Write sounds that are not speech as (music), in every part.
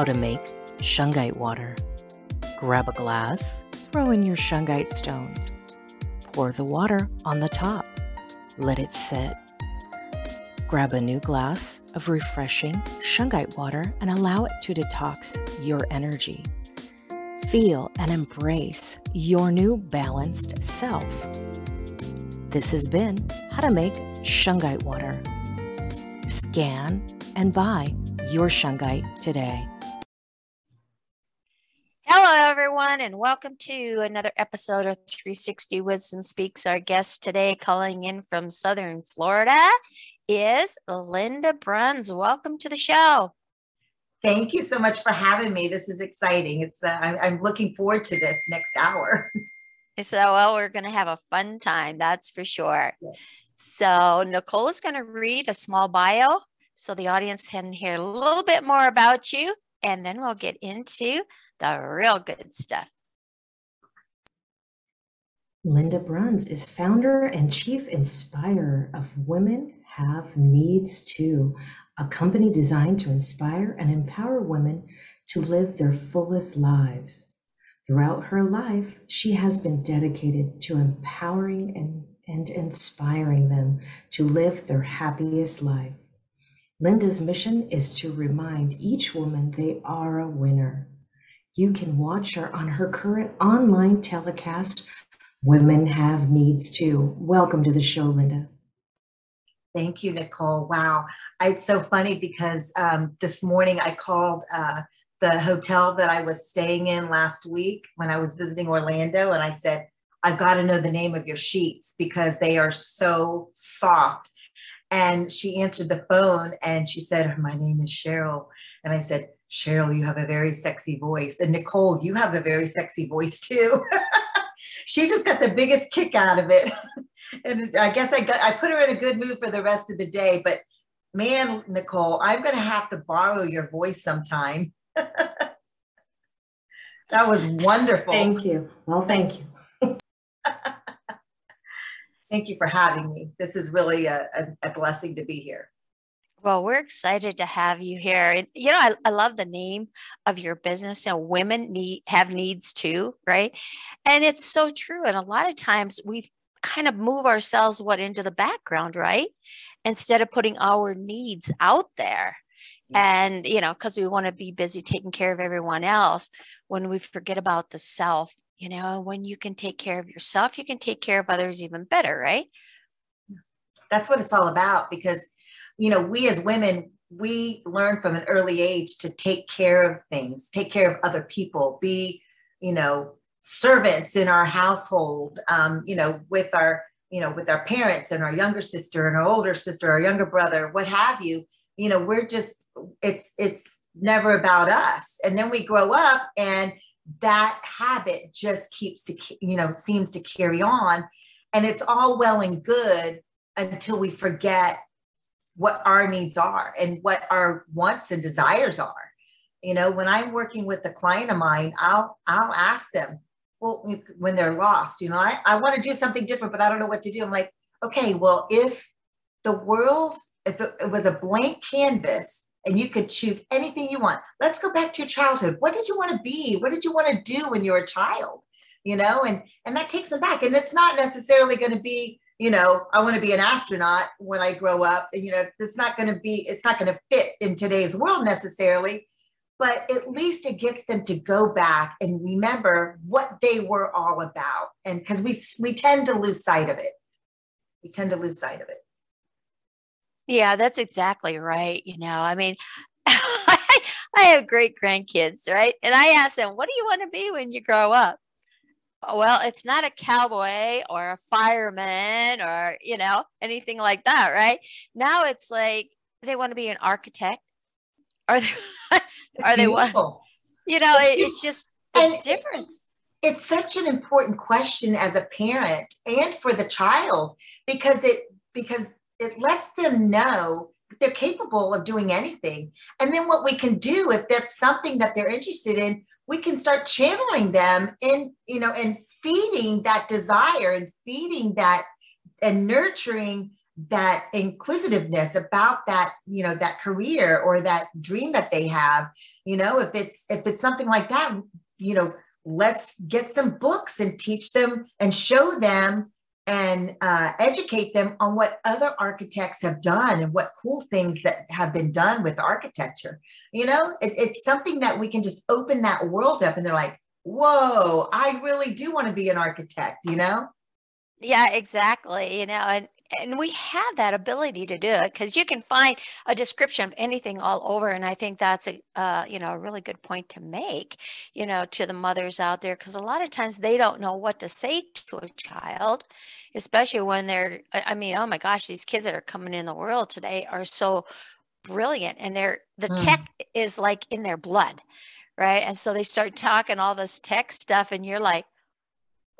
how to make shungite water. Grab a glass, throw in your shungite stones. Pour the water on the top. Let it sit. Grab a new glass of refreshing shungite water and allow it to detox your energy. Feel and embrace your new balanced self. This has been How to Make Shungite Water. Scan and buy your shungite today. Hello, everyone, and welcome to another episode of 360 Wisdom Speaks. Our guest today, calling in from Southern Florida, is Linda Bruns. Welcome to the show. Thank you so much for having me. This is exciting. It's uh, I'm, I'm looking forward to this next hour. (laughs) So, well, we're going to have a fun time, that's for sure. Yes. So, Nicole is going to read a small bio so the audience can hear a little bit more about you, and then we'll get into the real good stuff. Linda Bruns is founder and chief inspirer of Women Have Needs Too, a company designed to inspire and empower women to live their fullest lives. Throughout her life, she has been dedicated to empowering and, and inspiring them to live their happiest life. Linda's mission is to remind each woman they are a winner. You can watch her on her current online telecast, Women Have Needs Too. Welcome to the show, Linda. Thank you, Nicole. Wow. It's so funny because um, this morning I called uh, the hotel that I was staying in last week when I was visiting Orlando. And I said, I've got to know the name of your sheets because they are so soft. And she answered the phone and she said, My name is Cheryl. And I said, Cheryl, you have a very sexy voice. And Nicole, you have a very sexy voice too. (laughs) she just got the biggest kick out of it. (laughs) and I guess I got I put her in a good mood for the rest of the day. But man, Nicole, I'm gonna have to borrow your voice sometime. (laughs) that was wonderful. Thank you. Well, thank you. Thank you for having me. This is really a, a, a, blessing to be here. Well, we're excited to have you here. And, you know, I, I love the name of your business. And women need have needs too, right? And it's so true. And a lot of times we kind of move ourselves what into the background, right? Instead of putting our needs out there and you know because we want to be busy taking care of everyone else when we forget about the self you know when you can take care of yourself you can take care of others even better right? That's what it's all about because you know we as women we learn from an early age to take care of things take care of other people be you know servants in our household um, you know with our you know with our parents and our younger sister and our older sister our younger brother what have you. You know we're just it's it's never about us. And then we grow up and that habit just keeps to you know seems to carry on. And it's all well and good until we forget what our needs are and what our wants and desires are. You know when i'm working with a client of mine i'll i'll ask them well when they're lost you know i, I want to do something different but i don't know what to do. I'm like okay well if the world if it, it was a blank canvas and you could choose anything you want, let's go back to your childhood. What did you want to be? What did you want to do when you were a child? You know, and and that takes them back. And it's not necessarily going to be, you know, I want to be an astronaut when I grow up. And You know, it's not going to be, it's not going to fit in today's world necessarily, but at least it gets them to go back and remember what they were all about. And because we we tend to lose sight of it. We tend to lose sight of it. Yeah, that's exactly right. You know, I mean, (laughs) I have great grandkids, right? And I ask them, what do you want to be when you grow up? Oh, well, it's not a cowboy or a fireman or, you know, anything like that, right? Now it's like they want to be an architect Are they, (laughs) are they want, you know, it's just and difference. It's such an important question as a parent and for the child because it, because it lets them know that they're capable of doing anything. And then what we can do, if that's something that they're interested in, we can start channeling them in, you know, and feeding that desire and feeding that and nurturing that inquisitiveness about that you know that career or that dream that they have you know if it's if it's something like that you know let's get some books and teach them and show them and uh, educate them on what other architects have done and what cool things that have been done with architecture. You know, it, it's something that we can just open that world up and they're like, whoa, I really do want to be an architect, you know? Yeah, exactly. You know, and and we have that ability to do it because you can find a description of anything all over and i think that's a uh, you know a really good point to make you know to the mothers out there because a lot of times they don't know what to say to a child especially when they're i mean oh my gosh these kids that are coming in the world today are so brilliant and they're the mm. tech is like in their blood right? And so they start talking all this tech stuff and you're like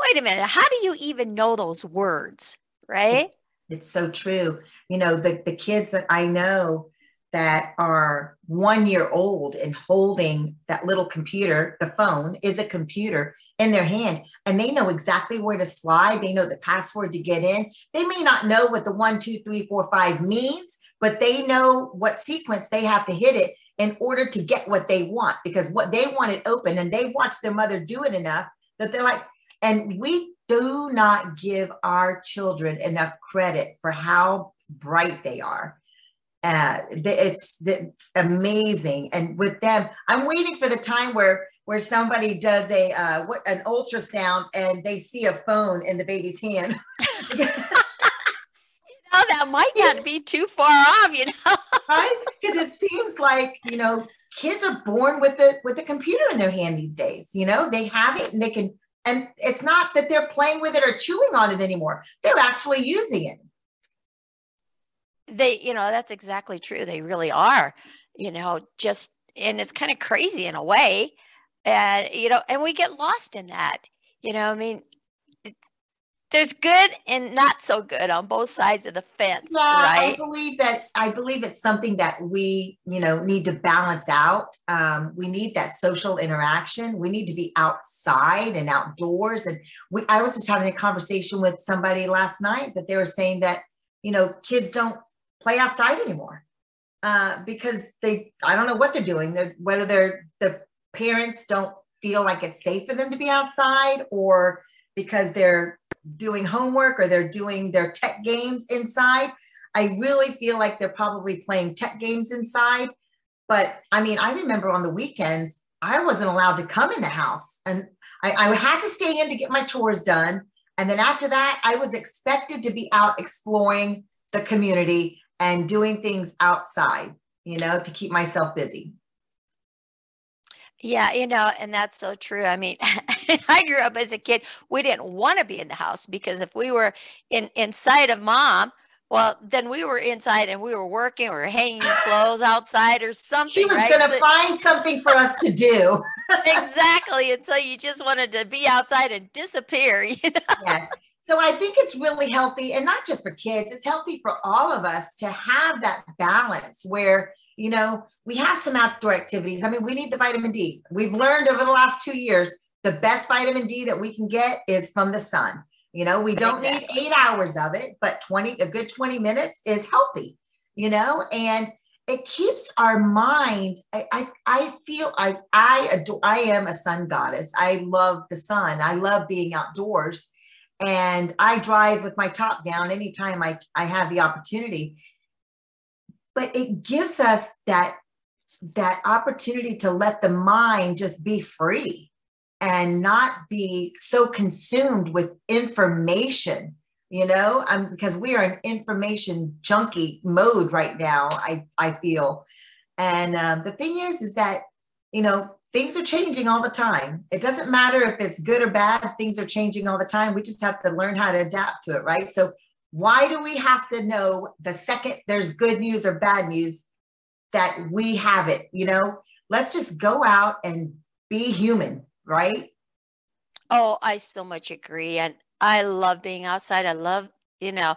wait a minute how do you even know those words? Right it's so true. You know, the, the kids that I know that are one year old and holding that little computer, the phone is a computer in their hand, and they know exactly where to slide. They know the password to get in. They may not know what the one, two, three, four, five means, but they know what sequence they have to hit it in order to get what they want because what they want it open and they watch their mother do it enough that they're like, and we do not give our children enough credit for how bright they are. Uh, it's, it's amazing. And with them, I'm waiting for the time where where somebody does a uh, what an ultrasound and they see a phone in the baby's hand. (laughs) you know, that might not be too far off, you know. (laughs) right? Because it seems like, you know, kids are born with the with the computer in their hand these days. You know, they have it and they can and it's not that they're playing with it or chewing on it anymore. They're actually using it. They, you know, that's exactly true. They really are, you know, just, and it's kind of crazy in a way. And, you know, and we get lost in that. You know, I mean, there's good and not so good on both sides of the fence yeah, right? i believe that i believe it's something that we you know need to balance out. Um, we need that social interaction. We need to be outside and outdoors. And we i was just having a conversation with somebody last night that they were saying that you know kids don't play outside anymore. Uh, because they i don't know what they're doing. They're, whether they're the parents don't feel like it's safe for them to be outside or because they're doing homework or they're doing their tech games inside. I really feel like they're probably playing tech games inside. But I mean, I remember on the weekends, I wasn't allowed to come in the house and I, I had to stay in to get my chores done. And then after that, I was expected to be out exploring the community and doing things outside, you know, to keep myself busy. Yeah, you know, and that's so true. I mean, (laughs) (laughs) I grew up as a kid. We didn't want to be in the house because if we were in inside of mom, well, then we were inside and we were working or hanging (gasps) clothes outside or something. She was right? going to so, find something for us to do. (laughs) exactly, and so you just wanted to be outside and disappear. (laughs) You know? Yes. So I think it's really healthy, and not just for kids. It's healthy for all of us to have that balance where you know, we have some outdoor activities. I mean, we need the vitamin D. We've learned over the last two years the best vitamin D that we can get is from the sun. You know, we don't exactly. need eight hours of it, but 20, a good 20 minutes is healthy, you know, and it keeps our mind. I, I, I feel I, I adore, I am a sun goddess. I love the sun. I love being outdoors and I drive with my top down anytime I, I have the opportunity but it gives us that that opportunity to let the mind just be free and not be so consumed with information you know? Um, because we are in information junkie mode right now i i feel. And um, the thing is is that you know things are changing all the time. It doesn't matter if it's good or bad things are changing all the time. We just have to learn how to adapt to it right? So why do we have to know the second there's good news or bad news that we have it? You know, let's just go out and be human, right? Oh, I so much agree. And I love being outside. I love, you know,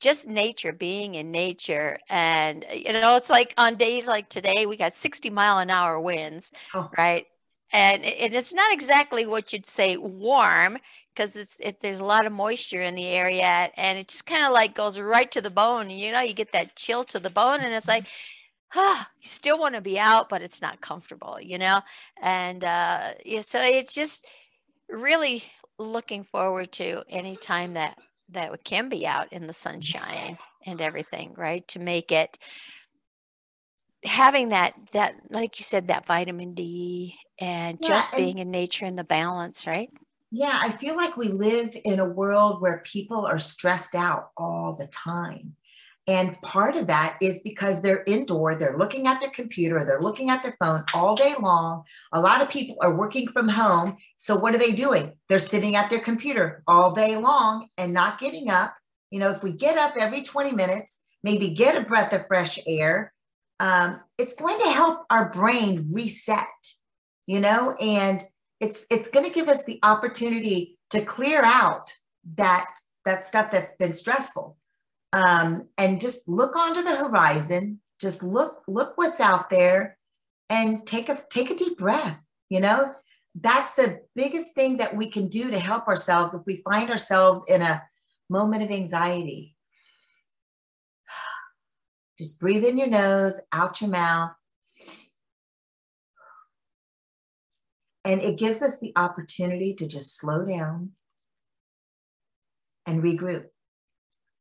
just nature, being in nature. And, you know, it's like on days like today, we got 60 mile an hour winds, oh. right? And, and it's not exactly what you'd say warm because it's it there's a lot of moisture in the area and it just kind of like goes right to the bone you know you get that chill to the bone and it's like ah, (sighs) you still want to be out but it's not comfortable you know? And uh yeah so it's just really looking forward to any time that that we can be out in the sunshine and everything right? To make it having that that like you said that vitamin d and yeah, just being in nature and the balance right? Yeah, I feel like we live in a world where people are stressed out all the time. And part of that is because they're indoor, they're looking at their computer, they're looking at their phone all day long. A lot of people are working from home. So, what are they doing? They're sitting at their computer all day long and not getting up. You know, if we get up every 20 minutes, maybe get a breath of fresh air, um, it's going to help our brain reset, you know, and it's it's going to give us the opportunity to clear out that that stuff that's been stressful um, and just look onto the horizon. Just look look what's out there and take a take a deep breath you know? That's the biggest thing that we can do to help ourselves if we find ourselves in a moment of anxiety. (sighs) Just breathe in your nose out your mouth. And it gives us the opportunity to just slow down and regroup.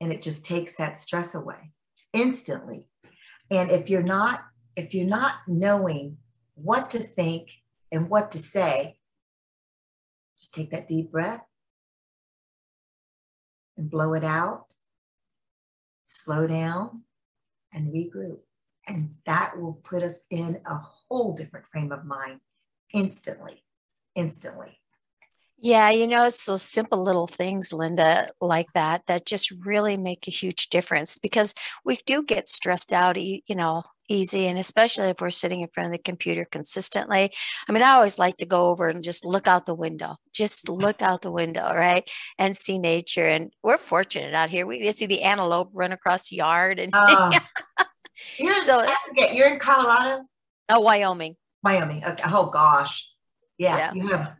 And it just takes that stress away instantly. And if you're not, if you're not knowing what to think and what to say, just take that deep breath and blow it out, slow down and regroup. And that will put us in a whole different frame of mind instantly, instantly. Yeah, you know, it's those simple little things, Linda, like that, that just really make a huge difference because we do get stressed out, you know, easy. And especially if we're sitting in front of the computer consistently. I mean, I always like to go over and just look out the window, just look out the window, right? And see nature. And we're fortunate out here. We get to see the antelope run across the yard. And (laughs) uh, you're, so, you're in Colorado? Oh, Wyoming. Wyoming. Okay. Oh gosh. Yeah, yeah. You have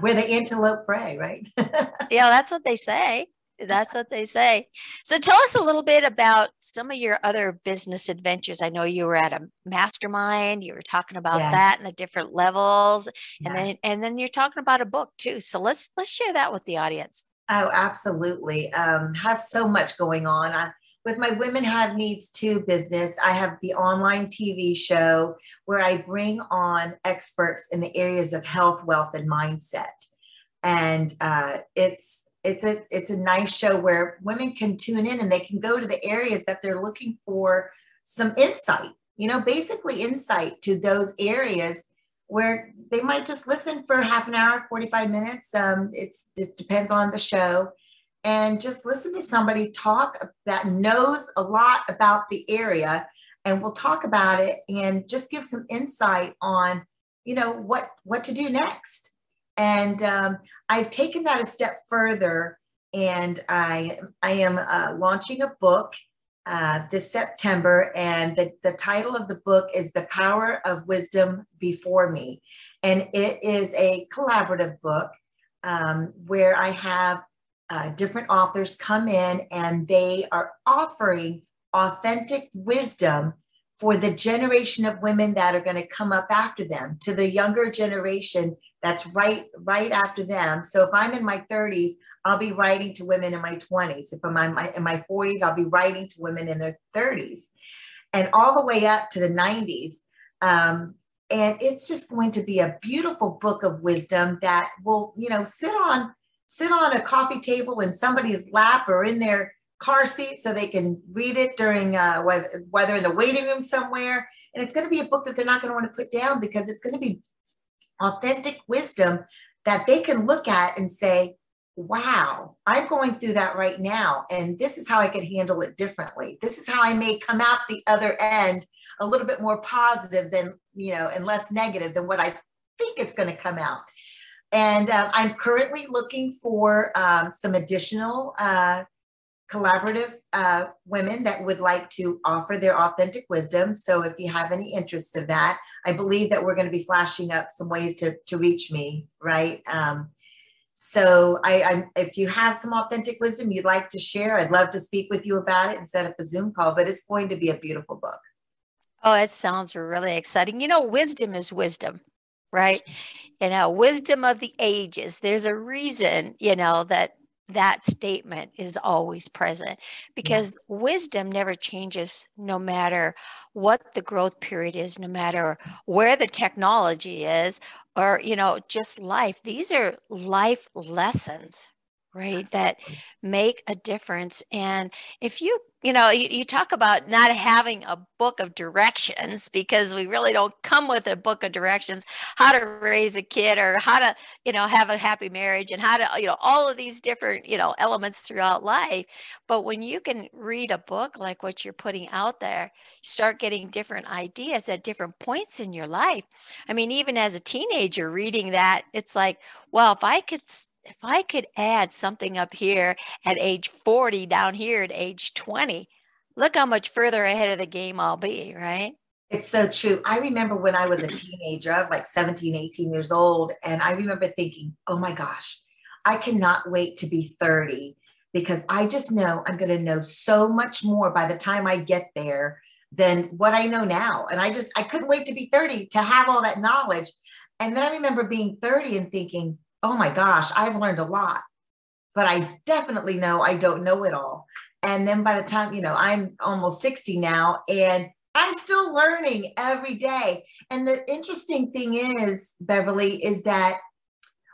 where the antelope prey, right? (laughs) yeah, that's what they say. That's what they say. So tell us a little bit about some of your other business adventures. I know you were at a mastermind, you were talking about yes. that and the different levels. And then and then you're talking about a book too. So let's let's share that with the audience. Oh, absolutely. Um, have so much going on. I, with my Women Have Needs Too business, I have the online TV show where I bring on experts in the areas of health, wealth, and mindset. And uh, it's it's a it's a nice show where women can tune in and they can go to the areas that they're looking for some insight. You know, basically insight to those areas where they might just listen for half an hour, 45 minutes. Um, it's it depends on the show and just listen to somebody talk that knows a lot about the area and we'll talk about it and just give some insight on you know what what to do next. And um, i've taken that a step further and i i am uh, launching a book uh, this september and the, the title of the book is the power of wisdom before me. And it is a collaborative book um, where i have uh, different authors come in and they are offering authentic wisdom for the generation of women that are going to come up after them to the younger generation that's right right after them. So if i'm in my 30s i'll be writing to women in my 20s if i'm in my, in my 40s i'll be writing to women in their 30s and all the way up to the 90s um, and it's just going to be a beautiful book of wisdom that will you know sit on sit on a coffee table in somebody's lap or in their car seat so they can read it during uh, whether, whether in the waiting room somewhere. And it's going to be a book that they're not going to want to put down because it's going to be authentic wisdom that they can look at and say, wow, I'm going through that right now. And this is how I could handle it differently. This is how I may come out the other end a little bit more positive than, you know, and less negative than what I think it's going to come out. And um, I'm currently looking for um, some additional uh, collaborative uh, women that would like to offer their authentic wisdom. So if you have any interest of that, I believe that we're going to be flashing up some ways to, to reach me, right? Um, So I, I, if you have some authentic wisdom you'd like to share, I'd love to speak with you about it and set up a Zoom call. But it's going to be a beautiful book. Oh, it sounds really exciting. You know, wisdom is wisdom, right? You know, wisdom of the ages. There's a reason, you know, that that statement is always present because yeah. wisdom never changes no matter what the growth period is no matter where the technology is or you know just life these are life lessons right that make a difference and if you you know you, you, talk about not having a book of directions because we really don't come with a book of directions. How to raise a kid or how to you know have a happy marriage and how to you know all of these different you know elements throughout life. But when you can read a book like what you're putting out there start getting different ideas at different points in your life. I mean even as a teenager reading that it's like well if i could if I could add something up here at age 40 down here at age 20, look how much further ahead of the game I'll be, right? It's so true. I remember when I was a teenager, I was like 17, 18 years old. And I remember thinking, oh my gosh, I cannot wait to be 30 because I just know I'm going to know so much more by the time I get there than what I know now. And I just, I couldn't wait to be 30 to have all that knowledge. And then I remember being 30 and thinking, oh my gosh, I've learned a lot, but I definitely know I don't know it all. And then by the time, you know, I'm almost 60 now and I'm still learning every day. And the interesting thing is, Beverly, is that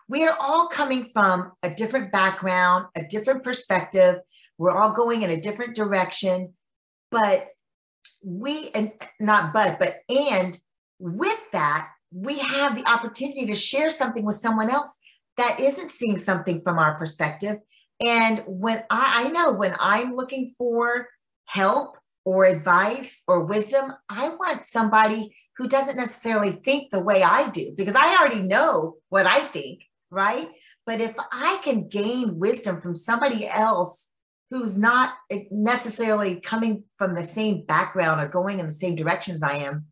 we are all coming from a different background, a different perspective. We're all going in a different direction. But we, and not but, but and with that, we have the opportunity to share something with someone else that isn't seeing something from our perspective. And when I, I know when I'm looking for help or advice or wisdom, I want somebody who doesn't necessarily think the way I do because I already know what I think, right? But if I can gain wisdom from somebody else who's not necessarily coming from the same background or going in the same direction as I am,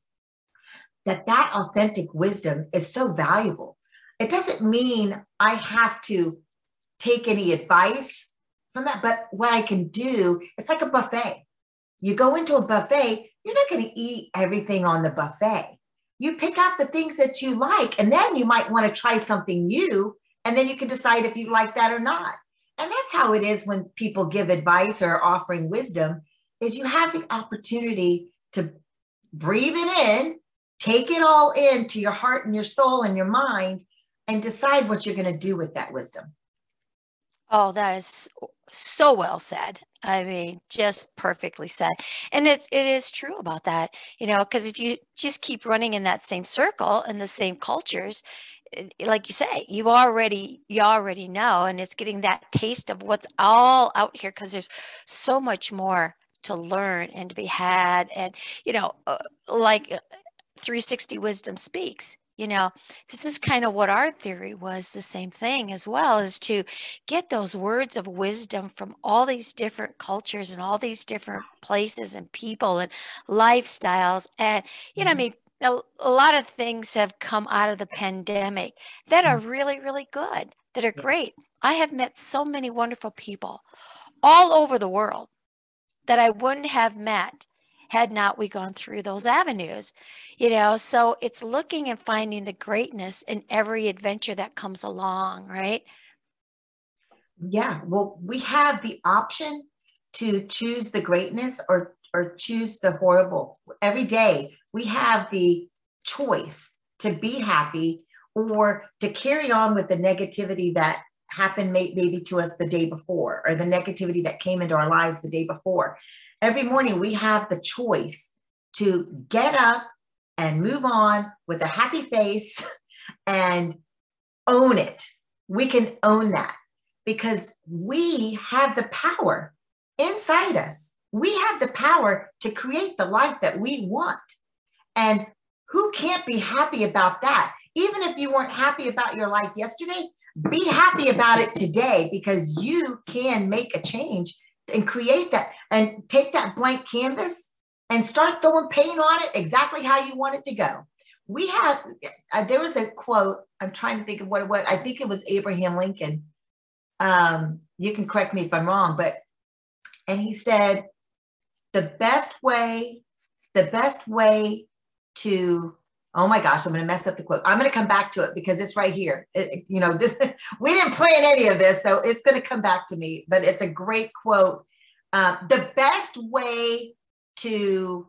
that that authentic wisdom is so valuable it doesn't mean I have to take any advice from that, but what I can do, it's like a buffet. You go into a buffet, you're not going to eat everything on the buffet. You pick out the things that you like, and then you might want to try something new, and then you can decide if you like that or not. And that's how it is when people give advice or offering wisdom is you have the opportunity to breathe it in, take it all in to your heart and your soul and your mind, and decide what you're going to do with that wisdom. Oh, that is so well said. I mean, just perfectly said. And it, it is true about that, you know, because if you just keep running in that same circle and the same cultures, eh, like you say, you already you already know, and it's getting that taste of what's all out here because there's so much more to learn and to be had, and you know, uh, like uh, 360 Wisdom speaks you know this is kind of what our theory was the same thing as well is to get those words of wisdom from all these different cultures and all these different places and people and lifestyles and you know i mm-hmm. mean a, a lot of things have come out of the pandemic that are mm. really really good that are great i have met so many wonderful people all over the world that i wouldn't have met had not we gone through those avenues you know? So it's looking and finding the greatness in every adventure that comes along right? Yeah well we have the option to choose the greatness or or choose the horrible. Every day we have the choice to be happy or to carry on with the negativity that happened maybe to us the day before or the negativity that came into our lives the day before every morning we have the choice to get up and move on with a happy face (laughs) and own it. We can own that because we have the power inside us. We have the power to create the life that we want. And who can't be happy about that? Even if you weren't happy about your life yesterday, be happy about it today because you can make a change and create that and take that blank canvas and start throwing paint on it exactly how you want it to go. we had uh, there was a quote i'm trying to think of what it was i think it was abraham lincoln um, you can correct me if i'm wrong but and he said the best way the best way to oh my gosh i'm going to mess up the quote i'm going to come back to it because it's right here it, you know this (laughs) we didn't plan any of this so it's going to come back to me but it's a great quote uh, the best way to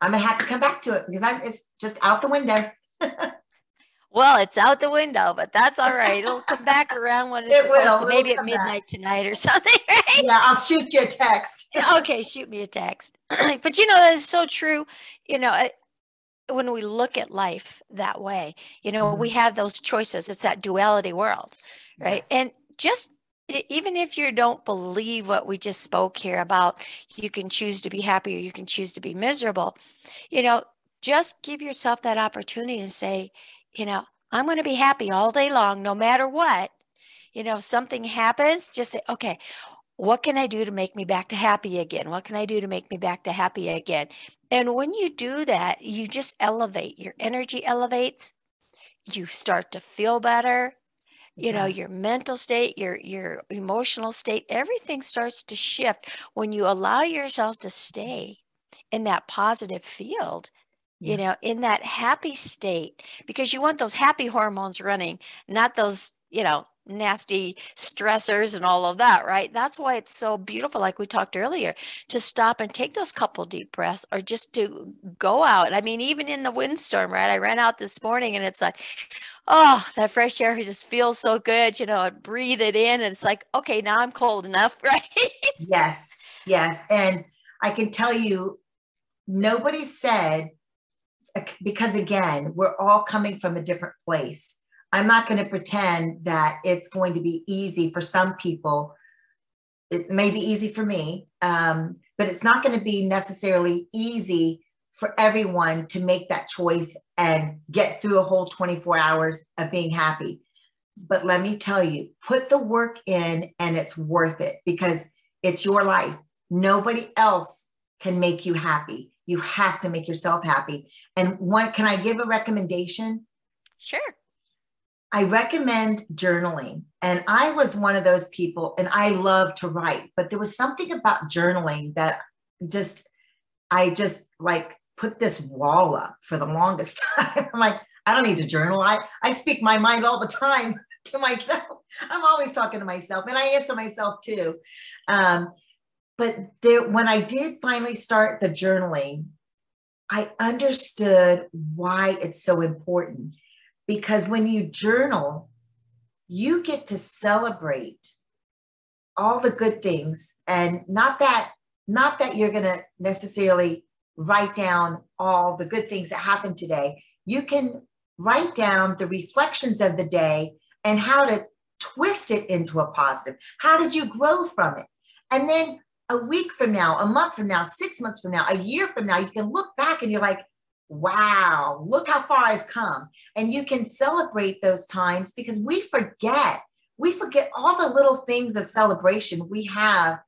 I'm gonna have to come back to it because I it's just out the window. (laughs) well, it's out the window, but that's all right. It'll (laughs) come back around when it's it will. To, maybe at midnight back. tonight or something, right? Yeah, I'll shoot you a text. okay, shoot me a text. (clears throat) but you know, that is so true. You know, when we look at life that way, you know, mm-hmm. we have those choices. It's that duality world, right? Yes. And just even if you don't believe what we just spoke here about you can choose to be happy or you can choose to be miserable you know just give yourself that opportunity and say you know i'm going to be happy all day long no matter what you know if something happens just say okay what can i do to make me back to happy again what can i do to make me back to happy again and when you do that you just elevate your energy elevates you start to feel better you know your mental state your your emotional state everything starts to shift when you allow yourself to stay in that positive field yeah. you know in that happy state because you want those happy hormones running not those you know nasty stressors and all of that, right? That's why it's so beautiful, like we talked earlier, to stop and take those couple deep breaths or just to go out. I mean, even in the windstorm, right? I ran out this morning and it's like, oh, that fresh air just feels so good. You know, breathe it in and it's like, okay, now I'm cold enough, (laughs) right? yes, yes. And I can tell you, nobody said, uh, because again, we're all coming from a different place I'm not going to pretend that it's going to be easy for some people. It may be easy for me, um, but it's not going to be necessarily easy for everyone to make that choice and get through a whole 24 hours of being happy. But let me tell you, put the work in and it's worth it because it's your life. Nobody else can make you happy. You have to make yourself happy. And one, can I give a recommendation? Sure. I recommend journaling. And I was one of those people, and I love to write, but there was something about journaling that just, I just like put this wall up for the longest (laughs) time. I'm like, I don't need to journal. I, I speak my mind all the time (laughs) to myself. I'm always talking to myself and I answer myself too. Um, but there, when I did finally start the journaling, I understood why it's so important because when you journal, you get to celebrate all the good things and not that not that you're going to necessarily write down all the good things that happened today. You can write down the reflections of the day and how to twist it into a positive. How did you grow from it? And then a week from now a month from now six months from now a year from now you can look back and you're like wow, look how far I've come. And you can celebrate those times because we forget, we forget all the little things of celebration we have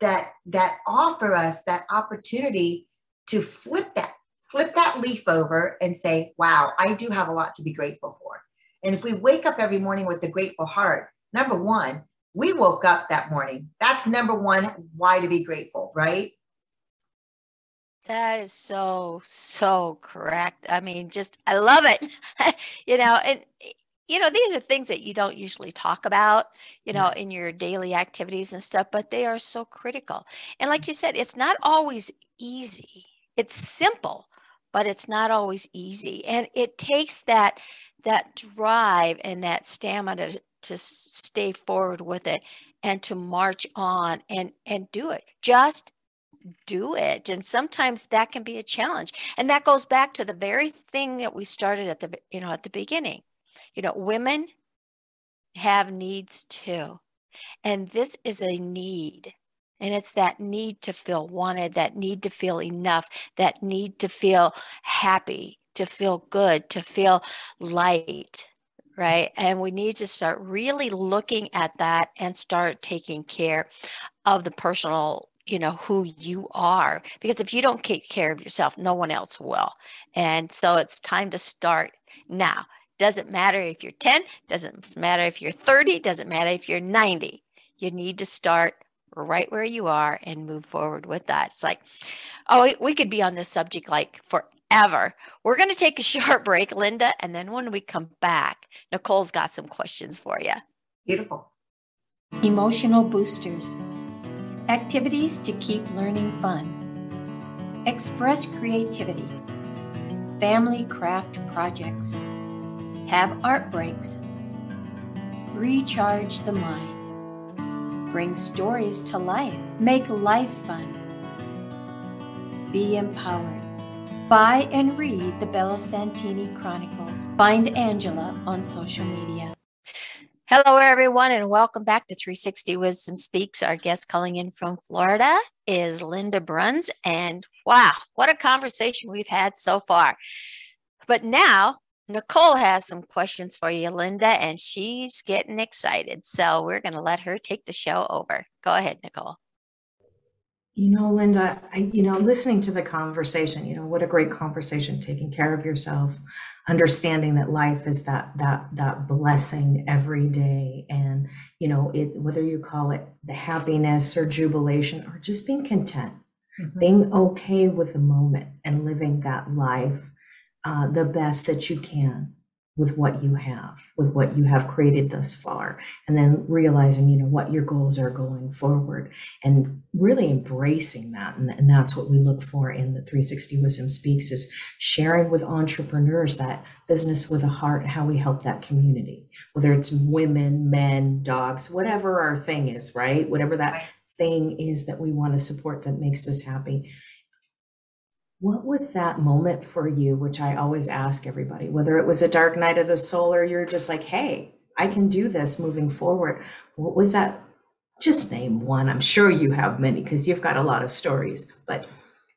that that offer us that opportunity to flip that flip that leaf over and say wow i do have a lot to be grateful for. And if we wake up every morning with a grateful heart number one we woke up that morning. That's number one why to be grateful right that is so, so correct. I mean, just, I love it. (laughs) you know, and, eh, you know, these are things that you don't usually talk about, you know, in your daily activities and stuff, but they are so critical. And like you said, it's not always easy. It's simple, but it's not always easy. And it takes that, that drive and that stamina to, to stay forward with it and to march on and and do it just do it and sometimes that can be a challenge and that goes back to the very thing that we started at the you know at the beginning. You know women have needs too and this is a need and it's that need to feel wanted that need to feel enough that need to feel happy to feel good to feel light right? And we need to start really looking at that and start taking care of the personal you know who you are because if you don't take care of yourself no one else will. And so it's time to start now. Doesn't matter if you're 10 doesn't matter if you're 30 doesn't matter if you're 90 you need to start right where you are and move forward with that. It's like oh we could be on this subject like forever. We're going to take a (laughs) short break linda and then when we come back nicole's got some questions for you beautiful. Emotional boosters Activities to keep learning fun. Express creativity. Family craft projects. Have art breaks. Recharge the mind. Bring stories to life. Make life fun. Be empowered. Buy and read the Bella Santini Chronicles. Find Angela on social media. Hello, everyone, and welcome back to 360 Wisdom Speaks. Our guest calling in from Florida is Linda Bruns. And wow, what a conversation we've had so far. But now, Nicole has some questions for you, Linda, and she's getting excited. So we're going to let her take the show over. Go ahead, Nicole. You know, Linda, I, you know, listening to the conversation, you know, what a great conversation, taking care of yourself, understanding that life is that that that blessing every day and you know it whether you call it the happiness or jubilation or just being content mm-hmm. being okay with the moment and living that life uh, the best that you can with what you have, with what you have created thus far, and then realizing, you know, what your goals are going forward and really embracing that. And, and that's what we look for in the 360 Wisdom Speaks is sharing with entrepreneurs that business with a heart, how we help that community, whether it's women, men, dogs, whatever our thing is, right? Whatever that thing is that we want to support that makes us happy what was that moment for you, which I always ask everybody, whether it was a dark night of the soul or you're just like, hey, I can do this moving forward. What was that? Just name one. I'm sure you have many because you've got a lot of stories. But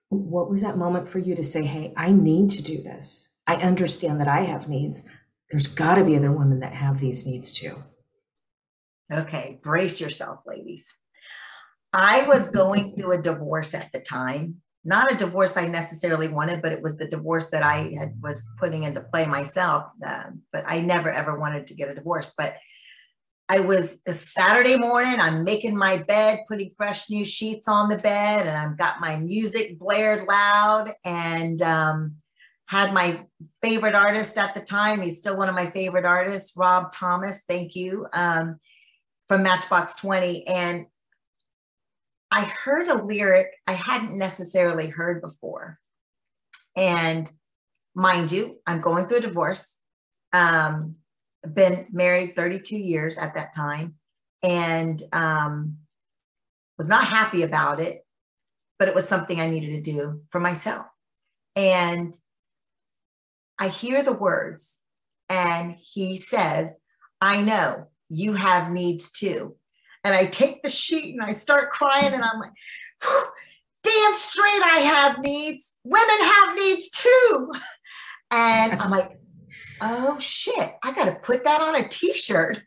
what was that moment for you to say, hey, I need to do this? I understand that I have needs. There's got to be other women that have these needs too. Okay, brace yourself, ladies. I was going through a divorce at the time not a divorce I necessarily wanted, but it was the divorce that I had, was putting into play myself. Uh, but I never ever wanted to get a divorce. But I was a Saturday morning. I'm making my bed, putting fresh new sheets on the bed, and I've got my music blared loud, and um, had my favorite artist at the time. He's still one of my favorite artists, Rob Thomas. Thank you um, from Matchbox Twenty, and I heard a lyric I hadn't necessarily heard before. And mind you, I'm going through a divorce. Um, been married 32 years at that time and um, was not happy about it, but it was something I needed to do for myself. And I hear the words, and he says, I know you have needs too and I take the sheet and I start crying and I'm like, damn straight I have needs. Women have needs too. And I'm like, oh shit, I got to put that on a t shirt.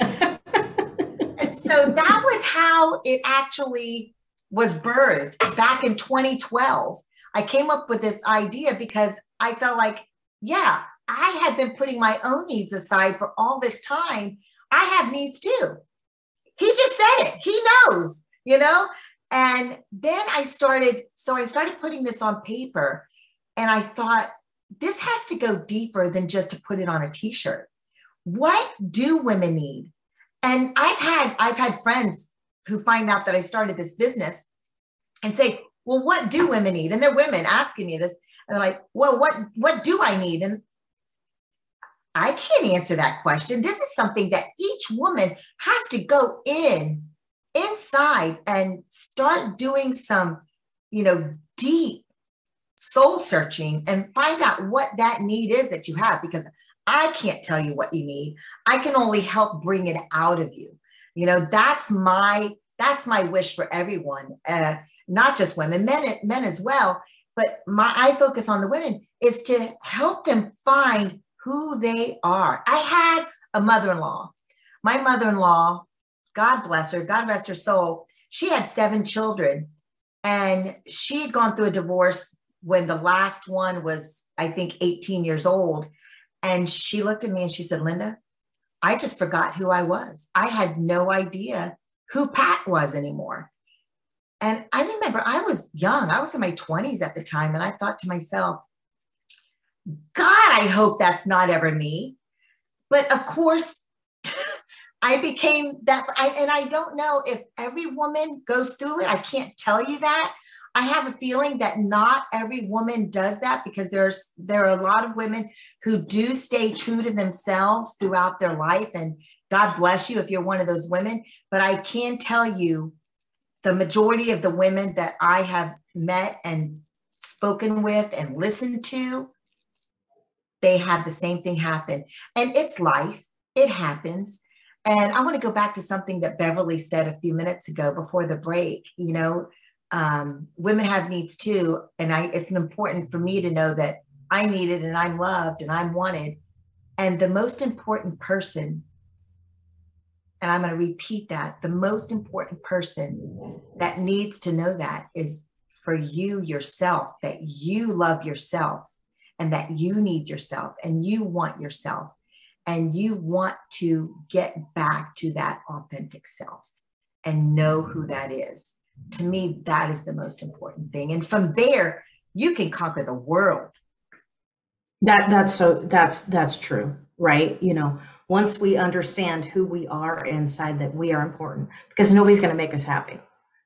and so that was how it actually was birthed back in 2012. I came up with this idea because I felt like, yeah, I had been putting my own needs aside for all this time. I have needs too. He just said it. He knows, you know? And then I started, so I started putting this on paper and I thought, this has to go deeper than just to put it on a t-shirt. What do women need? And I've had I've had friends who find out that I started this business and say, "Well, what do women need?" And they're women asking me this, and they're like, "Well, what what do I need?" And I can't answer that question. This is something that each woman has to go in inside and start doing some, you know, deep soul searching and find out what that need is that you have because I can't tell you what you need. I can only help bring it out of you. You know, that's my that's my wish for everyone, uh, not just women, men men as well. But my I focus on the women is to help them find who they are. I had a mother in law. My mother in law, God bless her, God rest her soul, she had seven children And she had gone through a divorce when the last one was, I think, 18 years old. And she looked at me and she said, Linda, I just forgot who I was. I had no idea who Pat was anymore. And I remember I was young, I was in my 20s at the time. And I thought to myself, God, I hope that's not ever me. But of course, (laughs) I became that. I, and I don't know if every woman goes through it. I can't tell you that. I have a feeling that not every woman does that because there's there are a lot of women who do stay true to themselves throughout their life and God bless you if you're one of those women but I can tell you the majority of the women that I have met and spoken with and listened to they have the same thing happen and it's life it happens and I want to go back to something that Beverly said a few minutes ago before the break you know um, women have needs too. And I, it's important for me to know that I need it and I'm loved and I'm wanted. And the most important person, and I'm going to repeat that the most important person that needs to know that is for you yourself, that you love yourself and that you need yourself and you want yourself and you want to get back to that authentic self and know who mm-hmm. that is to me, that is the most important thing. And from there, you can conquer the world. That that's so that's that's true, right? You know, once we understand who we are inside, that we are important, because nobody's going to make us happy.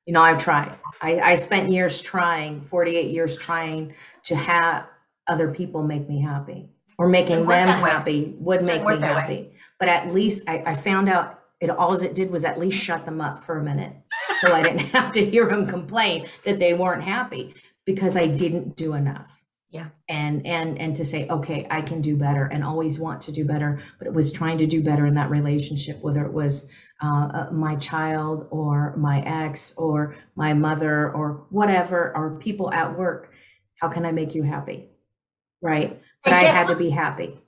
You know, I've tried. I, I spent years trying, 48 years trying to have other people make me happy, or making them happy would make me happy. Way. But at least I, I found out it all it did was at least shut them up for a minute so I didn't (laughs) have to hear them complain that they weren't happy because I didn't do enough. Yeah. And and and to say, okay, I can do better and always want to do better, but it was trying to do better in that relationship, whether it was uh, uh my child or my ex or my mother or whatever, or people at work. How can I make you happy? Right. But I had to be happy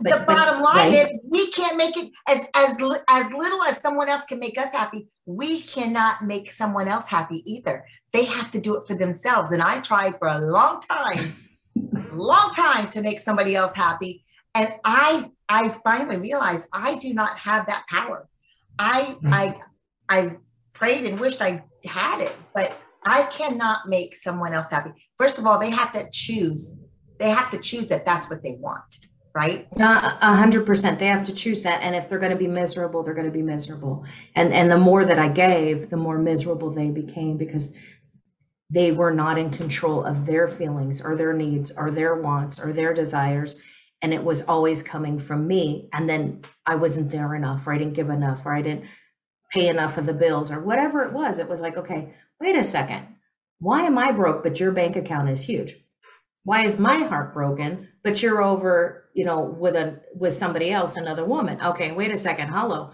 the bottom line right? is we can't make it as as as little as someone else can make us happy we cannot make someone else happy either they have to do it for themselves and i tried for a long time long time to make somebody else happy and i i finally realized i do not have that power i mm-hmm. i i prayed and wished i had it but i cannot make someone else happy first of all they have to choose they have to choose that that's what they want right? A hundred percent. They have to choose that. And if they're going to be miserable, they're going to be miserable. And and the more that I gave, the more miserable they became because they were not in control of their feelings or their needs or their wants or their desires. And it was always coming from me. And then I wasn't there enough, or I didn't give enough, or I didn't pay enough of the bills, or whatever it was. It was like, okay, wait a second. Why am I broke, but your bank account is huge? Why is my heart broken, but you're over you know, with a with somebody else, another woman. Okay, wait a second. Hello.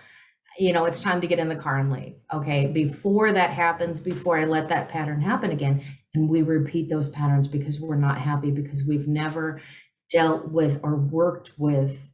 You know, it's time to get in the car and leave. Okay. Before that happens, before I let that pattern happen again. And we repeat those patterns because we're not happy because we've never dealt with or worked with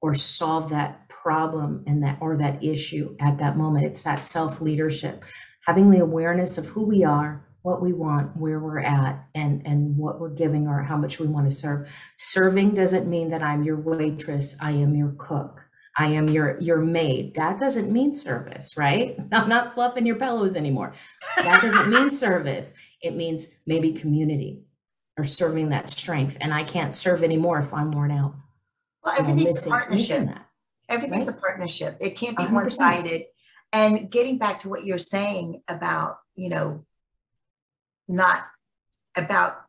or solved that problem and that or that issue at that moment. It's that self-leadership, having the awareness of who we are, what we want, where we're at, and and what we're giving or how much we want to serve. Serving doesn't mean that I'm your waitress, I am your cook. I am your your maid. That doesn't mean service, right? (laughs) I'm not fluffing your pillows anymore. That doesn't mean service. It means maybe community or serving that strength. And I can't serve anymore if I'm worn out. Well, everything's missing, a partnership. Everything's right? a partnership. It can't be one sided. And getting back to what you're saying about, you know, not about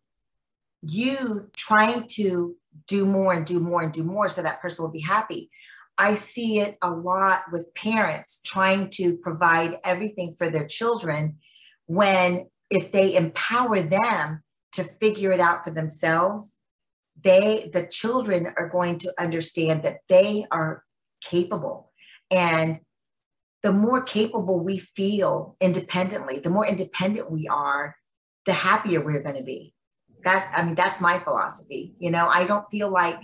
you trying to do more and do more and do more so that person will be happy. I see it a lot with parents trying to provide everything for their children when if they empower them to figure it out for themselves, they the children are going to understand that they are capable and the more capable we feel independently, the more independent we are, the happier we're going to be. That, I mean, that's my philosophy. You know, I don't feel like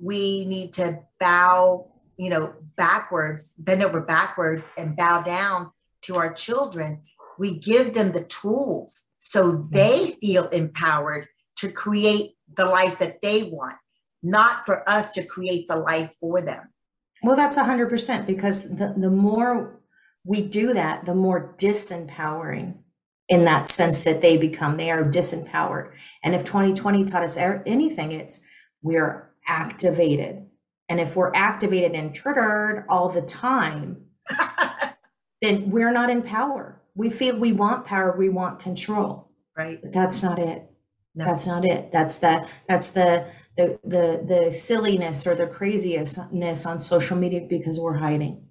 we need to bow, you know, backwards, bend over backwards and bow down to our children. we give them the tools so mm-hmm. they feel empowered to create the life that they want, not for us to create the life for them. Well, that's 100% because the, the more we do that, the more disempowering in that sense that they become. They are disempowered. And if 2020 taught us er, anything, it's we're activated. And if we're activated and triggered all the time, (laughs) then we're not in power. We feel we want power, we want control. Right. But that's not it. No. That's not it. That's the that's the the the the silliness or the craziness on social media because we're hiding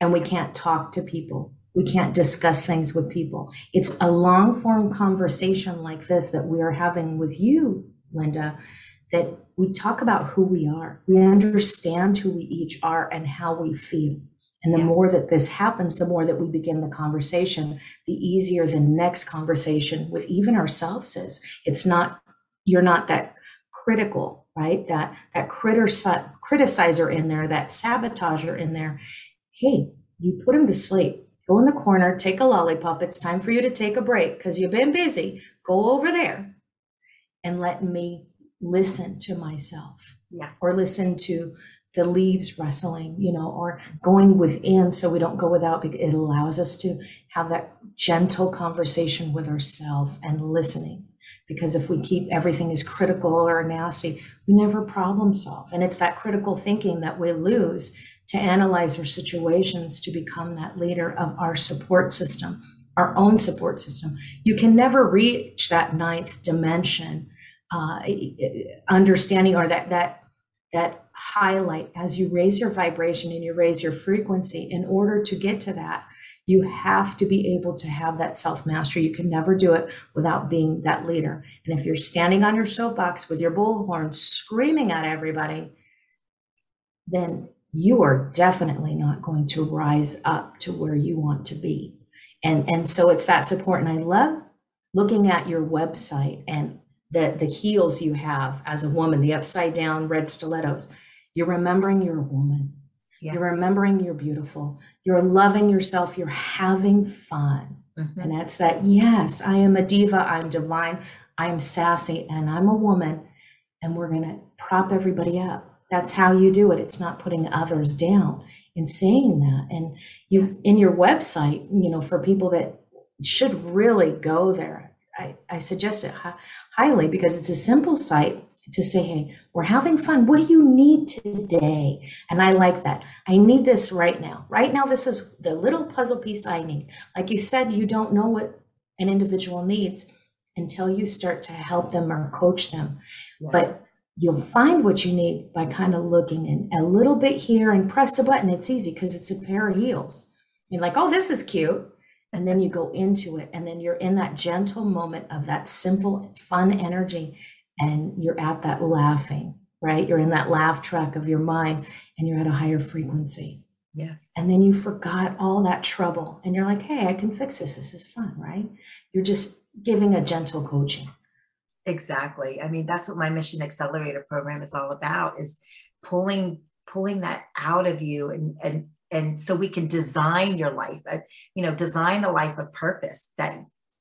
and we can't talk to people. We can't discuss things with people. It's a long form conversation like this that we are having with you, Linda, that we talk about who we are. We understand who we each are and how we feel. And the yes. more that this happens, the more that we begin the conversation, the easier the next conversation with even ourselves is. It's not, you're not that critical, right? That that criticizer in there, that sabotager in there. Hey, you put him to sleep. Go in the corner, take a lollipop. It's time for you to take a break because you've been busy. Go over there and let me listen to myself. Yeah. Or listen to the leaves rustling, you know, or going within so we don't go without. It allows us to have that gentle conversation with ourselves and listening. Because if we keep everything as critical or nasty, we never problem solve. And it's that critical thinking that we lose to analyze our situations to become that leader of our support system, our own support system. You can never reach that ninth dimension uh, understanding or that that that highlight. As you raise your vibration and you raise your frequency in order to get to that you have to be able to have that self mastery you can never do it without being that leader. And if you're standing on your soapbox with your bullhorn screaming at everybody then you are definitely not going to rise up to where you want to be and and so it's that support and i love looking at your website and the the heels you have as a woman the upside down red stilettos you're remembering you're a woman. Yeah. You're remembering you're beautiful. You're loving yourself. You're having fun. Mm-hmm. And that's that, yes, I am a diva. I'm divine. I am sassy and I'm a woman. And we're going to prop everybody up. That's how you do it. It's not putting others down in saying that. And you, yes. in your website, you know, for people that should really go there, I, I suggest it highly because it's a simple site to say, hey, we're having fun. What do you need today? And I like that. I need this right now. Right now, this is the little puzzle piece I need. Like you said, you don't know what an individual needs until you start to help them or coach them. Yes. But you'll find what you need by kind of looking in a little bit here and press a button. It's easy because it's a pair of heels. You're like, oh, this is cute. And then you go into it, and then you're in that gentle moment of that simple, fun energy and you're at that laughing, right? You're in that laugh track of your mind and you're at a higher frequency. Yes. And then you forgot all that trouble and you're like, hey, I can fix this. This is fun, right? You're just giving a gentle coaching. Exactly. I mean, that's what my mission accelerator program is all about is pulling pulling that out of you and and and so we can design your life, uh, you know, design a life of purpose that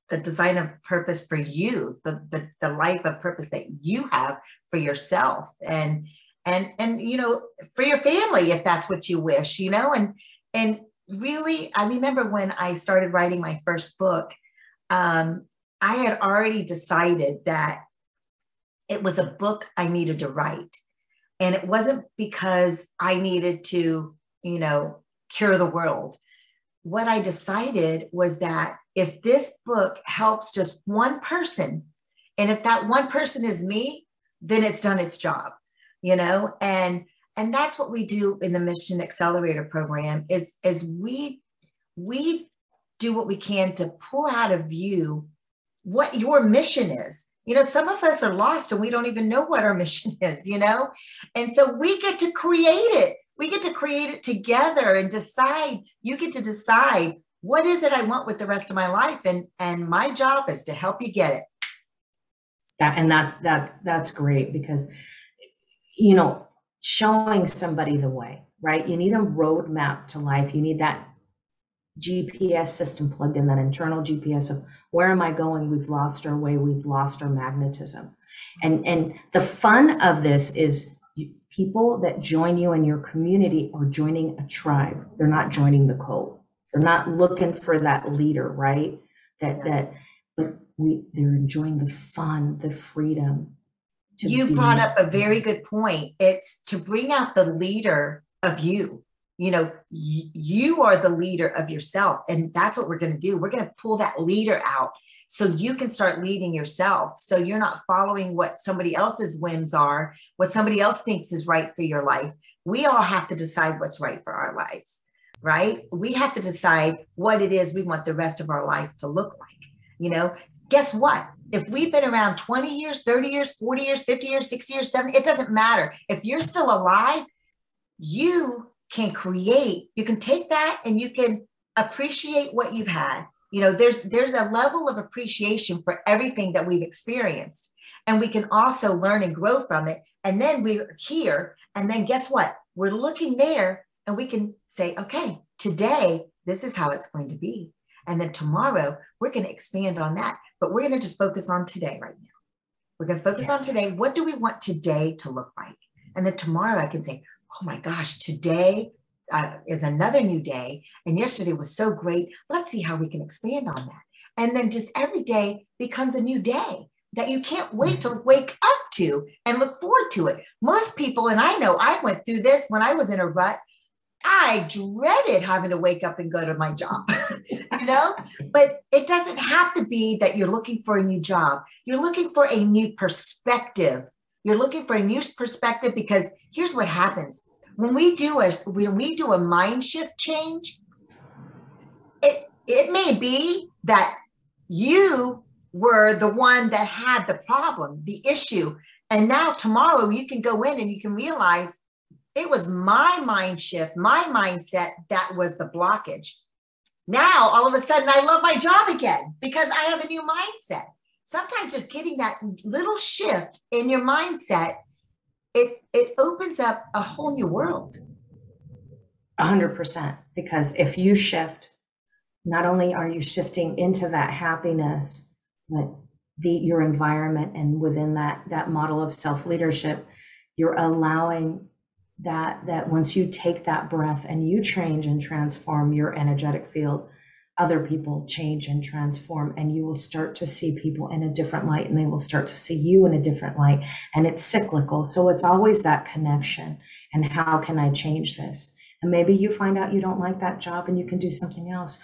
the design of purpose for you, the, the, the life of purpose that you have for yourself and, and, and, you know, for your family, if that's what you wish, you know, and, and really, I remember when I started writing my first book, um, I had already decided that it was a book I needed to write. And it wasn't because I needed to, you know, cure the world. What I decided was that if this book helps just one person, and if that one person is me, then it's done its job, you know? And and that's what we do in the Mission Accelerator program is, is we we do what we can to pull out of you what your mission is. You know, some of us are lost and we don't even know what our (laughs) mission is, you know? And so we get to create it. We get to create it together and decide. You get to decide what is it I want with the rest of my life? And and my job is to help you get it. That and that's that that's great because you know, showing somebody the way, right? You need a roadmap to life. You need that GPS system plugged in, that internal GPS of where am I going? We've lost our way, we've lost our magnetism. And and the fun of this is people that join you in your community are joining a tribe. They're not joining the cult. They're not looking for that leader, right? That that but we they're enjoying the fun, the freedom. You be, brought up a very good point. It's to bring out the leader of you you know y- you are the leader of yourself and that's what we're going to do. We're going to pull that leader out so you can start leading yourself so you're not following what somebody else's whims are what somebody else thinks is right for your life. We all have to decide what's right for our lives right? We have to decide what it is we want the rest of our life to look like you know? Guess what? If we've been around 20 years 30 years 40 years 50 years 60 years 70 it doesn't matter. If you're still alive you can create you can take that and you can appreciate what you've had. You know there's there's a level of appreciation for everything that we've experienced and we can also learn and grow from it. And then we're here and then guess what? We're looking there and we can say okay today this is how it's going to be. And then tomorrow we're going to expand on that. But we're going to just focus on today right now. We're going to focus yeah. on today. What do we want today to look like? And then tomorrow i can say oh my gosh, today uh, is another new day. And yesterday was so great. Let's see how we can expand on that. And then just every day becomes a new day that you can't wait to wake up to and look forward to it. Most people, and I know I went through this when I was in a rut. I dreaded having to wake up and go to my job, (laughs) you know? But it doesn't have to be that you're looking for a new job. You're looking for a new perspective you're looking for a new perspective because here's what happens when we do a when we do a mind shift change. It it may be that you were the one that had the problem, the issue, and now tomorrow you can go in and you can realize it was my mind shift, my mindset that was the blockage. Now, all of a sudden, I love my job again because I have a new mindset sometimes just getting that little shift in your mindset it it opens up a whole new world. 100% because if you shift not only are you shifting into that happiness but the your environment and within that that model of self leadership you're allowing that that once you take that breath and you change and transform your energetic field other people change and transform and you will start to see people in a different light and they will start to see you in a different light. And it's cyclical so it's always that connection and how can i change this? And maybe you find out you don't like that job and you can do something else.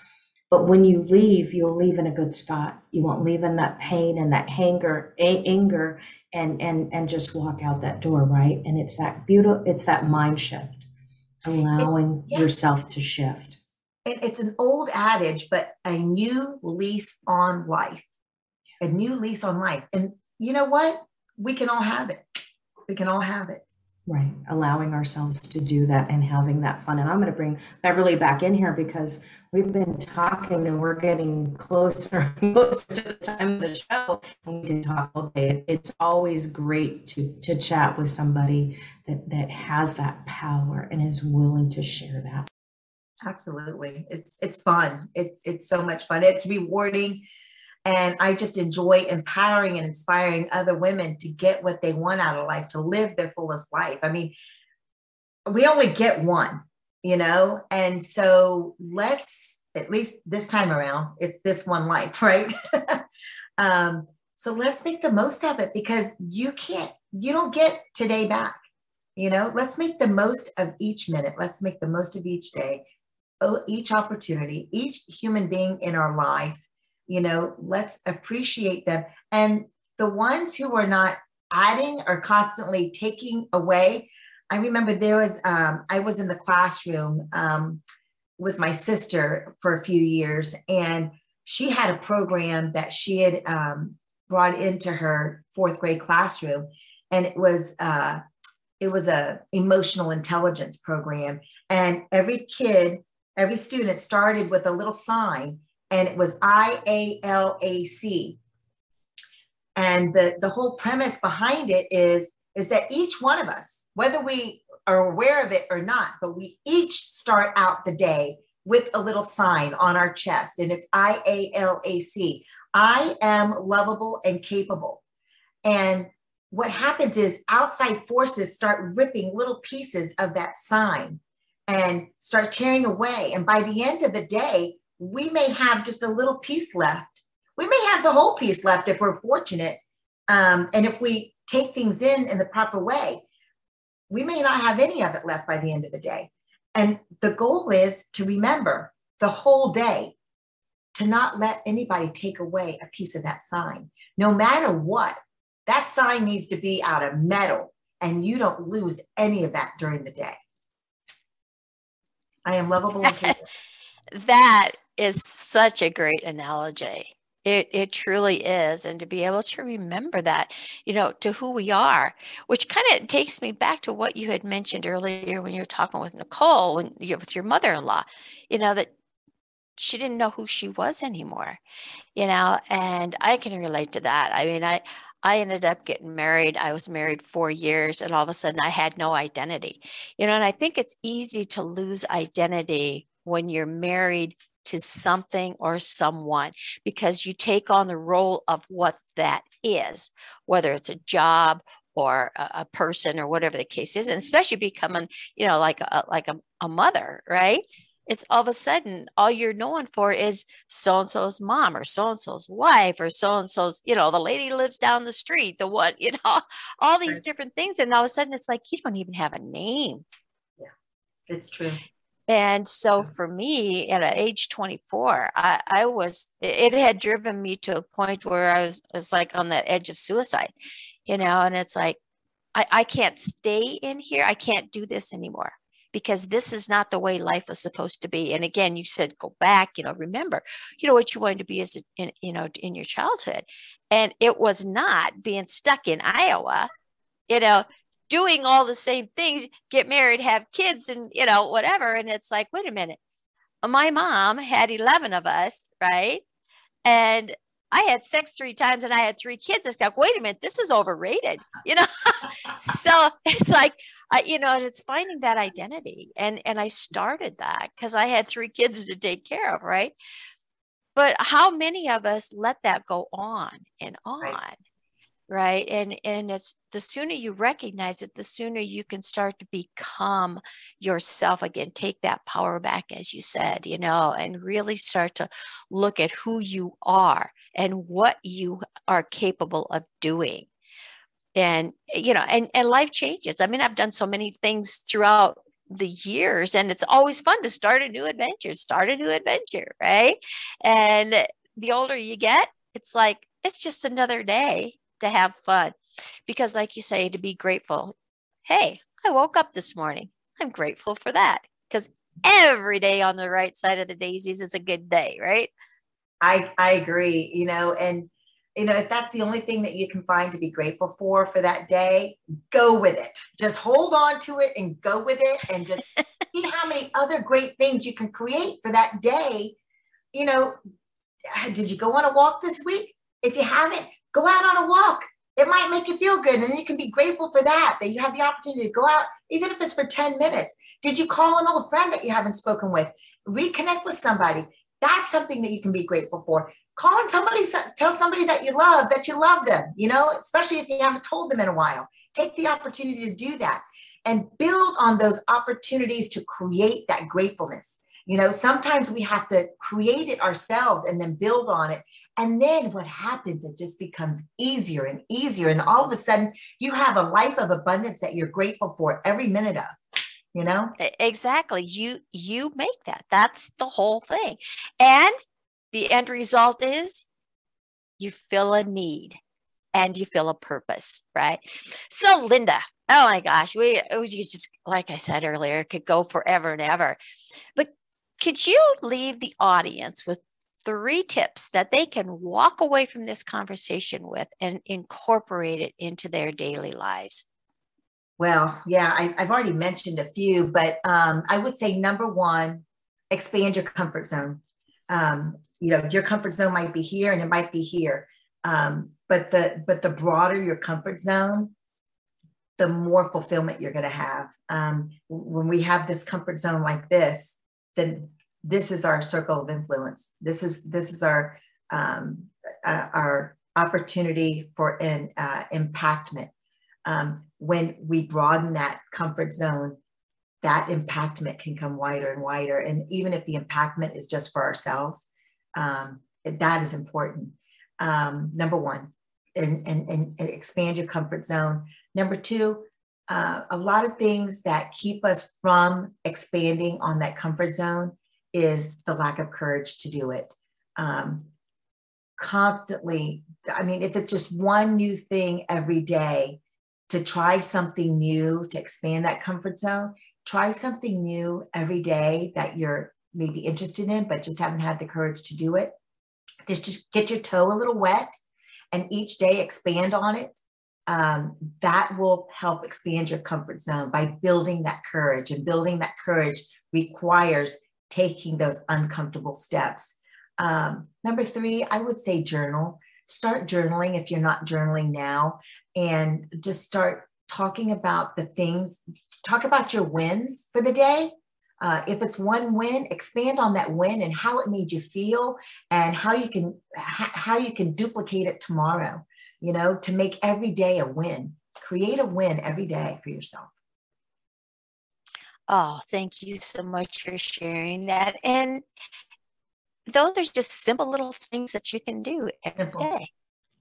But when you leave you'll leave in a good spot. You won't leave in that pain and that anger anger and and and just walk out that door right? And it's that beautiful it's that mind shift allowing yeah. yourself to shift it's an old adage, but a new lease on life, a new lease on life. And you know what? We can all have it. We can all have it. Right. Allowing ourselves to do that and having that fun. And I'm going to bring Beverly back in here because we've been talking and we're getting closer most (laughs) to the time of the show. And we can talk all day. It's always great to to chat with somebody that that has that power and is willing to share that. Absolutely. It's it's fun. It's it's so much fun. It's rewarding. And I just enjoy empowering and inspiring other women to get what they want out of life, to live their fullest life. I mean, we only get one, you know? And so let's, at least this time around, it's this one life, (laughs) right? um, so let's make the most of it because you can't, you don't get today back. You know, let's make the most of each minute. Let's make the most of each day each opportunity, each human being in our life, you know, let's appreciate them. And the ones who are not adding or constantly taking away, I remember there was, um, I was in the classroom um, with my sister for a few years, and she had a program that she had um, brought into her fourth grade classroom, and it was uh, it was a emotional intelligence program, and every kid every student started with a little sign and it was IALAC. And the, the whole premise behind it is, is that each one of us, whether we are aware of it or not, but we each start out the day with a little sign on our chest, and it's I A L A C. I am lovable and capable. And what happens is outside forces start ripping little pieces of that sign and start tearing away. And by the end of the day, we may have just a little piece left. We may have the whole piece left if we're fortunate. Um, and if we take things in in the proper way, we may not have any of it left by the end of the day. And the goal is to remember the whole day to not let anybody take away a piece of that sign, no matter what. That sign needs to be out of metal, and you don't lose any of that during the day. I am lovable and (laughs) that is such a great analogy. It, it truly is. And to be able to remember that, you know, to who we are, which kind of takes me back to what you had mentioned earlier when you were talking with Nicole, when you with your mother in law, you know, that she didn't know who she was anymore, you know, and I can relate to that. I mean, I, I ended up getting married. I was married four years, and all of a sudden I had no identity. You know, and I think it's easy to lose identity when you're married to something or someone because you take on the role of what that is, whether it's a job or a, person or whatever the case is, and especially becoming, you know, like a, like a, a mother, right? It's all of a sudden all you're known for is so and so's mom or so and so's wife or so and so's, you know, the lady lives down the street, the what, (laughs) you know, all these right. different things. And all of a sudden it's like you don't even have a name. Yeah, it's true. And so for me, at age 24, I, I was, it had driven me to a point where I was, was like on that edge of suicide, you know, and it's like, I, I can't stay in here. I can't do this anymore because this is not the way life was supposed to be. And again, you said, go back, you know, remember, you know, what you wanted to be as, a, in, you know, in your childhood. And it was not being stuck in Iowa, you know, doing all the same things, get married, have kids, and you know, whatever. And it's like, wait a minute. My mom had 11 of us, right? And I had sex three times and I had three kids. It's like, wait a minute, this is overrated, you know? (laughs) so it's like, I, you know, it's finding that identity. And, and I started that because I had three kids to take care of, right? But how many of us let that go on and on? Right right? And and it's the sooner you recognize it the sooner you can start to become yourself again. Take that power back as you said you know and really start to look at who you are and what you are capable of doing. And you know and and life changes. I mean i've done so many things throughout the years and it's always fun to start a new adventure start a new adventure right? And the older you get it's like it's just another day to have fun. Because, like you say, to be grateful. Hey, I woke up this morning. I'm grateful for that because every day on the right side of the daisies is a good day, right? I, I agree, you know, and you know, if that's the only thing that you can find to be grateful for for that day, go with it. Just hold on to it and go with it and just (laughs) see how many other great things you can create for that day. You know, did you go on a walk this week? If you haven't, Go out on a walk. It might make you feel good. And you can be grateful for that, that you have the opportunity to go out, even if it's for 10 minutes. Did you call an old friend that you haven't spoken with? Reconnect with somebody. That's something that you can be grateful for. Calling somebody, tell somebody that you love that you love them, you know, especially if you haven't told them in a while. Take the opportunity to do that and build on those opportunities to create that gratefulness. You know, sometimes we have to create it ourselves and then build on it. And then what happens, it just becomes easier and easier. And all of a sudden, you have a life of abundance that you're grateful for every minute of you know? Exactly. You you make that. That's the whole thing. And the end result is you feel a need and you feel a purpose right? So linda oh my gosh we was just like i said earlier could go forever and ever. But could you leave the audience with three tips that they can walk away from this conversation with and incorporate it into their daily lives? Well, yeah, I, have already mentioned a few, but um, I would say number one, expand your comfort zone. Um, you know, your comfort zone might be here and it might be here, um, but the but the broader your comfort zone, the more fulfillment you're going to have. Um, when we have this comfort zone like this, then this is our circle of influence. This is this is our um, uh, our opportunity for an uh, impactment. Um, when we broaden that comfort zone, that impactment can come wider and wider. And even if the impactment is just for ourselves, um, that is important. Um, number one, and, and, and expand your comfort zone. Number two, uh, a lot of things that keep us from expanding on that comfort zone is the lack of courage to do it. Um, constantly, I mean, if it's just one new thing every day to try something new to expand that comfort zone, try something new every day that you're maybe interested in, but just haven't had the courage to do it. Just, just get your toe a little wet and each day expand on it. Um, that will help expand your comfort zone by building that courage. And building that courage requires taking those uncomfortable steps. Um, number three, I would say journal. Start journaling if you're not journaling now, and just start talking about the things, talk about your wins for the day. Uh, if it's one win, expand on that win and how it made you feel, and how you can how you can duplicate it tomorrow. You know, to make every day a win. Create a win every day for yourself. Oh, thank you so much for sharing that. And those are just simple little things that you can do every simple. day.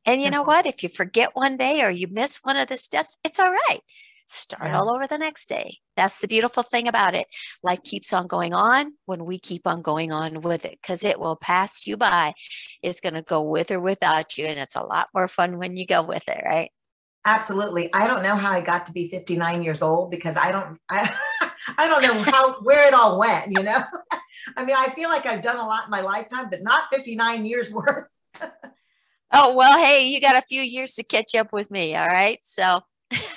And you simple. know what? If you forget one day or you miss one of the steps, it's all right. Start yeah. all over the next day. That's the beautiful thing about it. Life keeps on going on when we keep on going on with it because it will pass you by. It's going to go with or without you. And it's a lot more fun when you go with it, right? Absolutely. I don't know how I got to be 59 years old because I don't I (laughs) I don't know how where it all went, you know. (laughs) I mean, I feel like I've done a lot in my lifetime, but not 59 years (laughs) worth. oh, well, hey, you got a few years to catch up with me, all right? So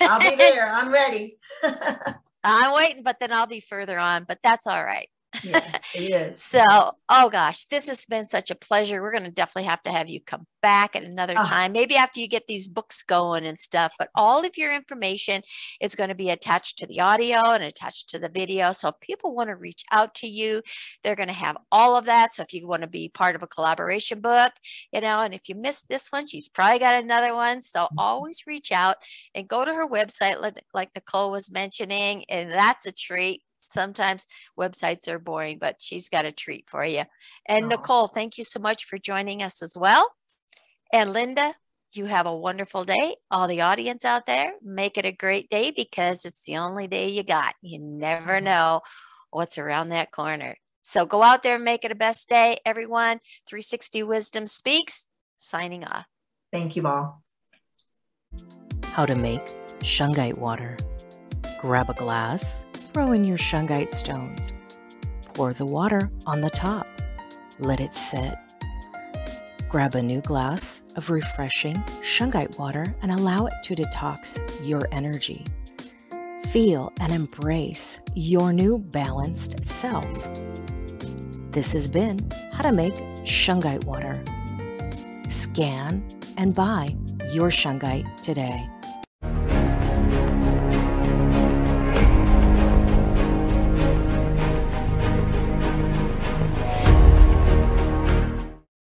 I'll be there. I'm ready. (laughs) I'm waiting, but then I'll be further on, but that's all right yes, it (laughs) is. So, oh gosh, this has been such a pleasure. We're going to definitely have to have you come back at another oh. time, maybe after you get these books going and stuff. But all of your information is going to be attached to the audio and attached to the video. So, if people want to reach out to you, they're going to have all of that. So, if you want to be part of a collaboration book, you know, and if you missed this one, she's probably got another one. So, mm-hmm. always reach out and go to her website, like, like Nicole was mentioning, and that's a treat sometimes websites are boring, but she's got a treat for you. And oh. Nicole, thank you so much for joining us as well. And Linda, you have a wonderful day. All the audience out there, make it a great day because it's the only day you got. You never mm-hmm. know what's around that corner. So go out there and make it a best day, everyone. 360 Wisdom Speaks, signing off. Thank you all. How to make shungite water. Grab a glass Throw in your shungite stones. Pour the water on the top. Let it sit. Grab a new glass of refreshing shungite water and allow it to detox your energy. Feel and embrace your new balanced self. This has been How to Make Shungite Water. Scan and buy your shungite today.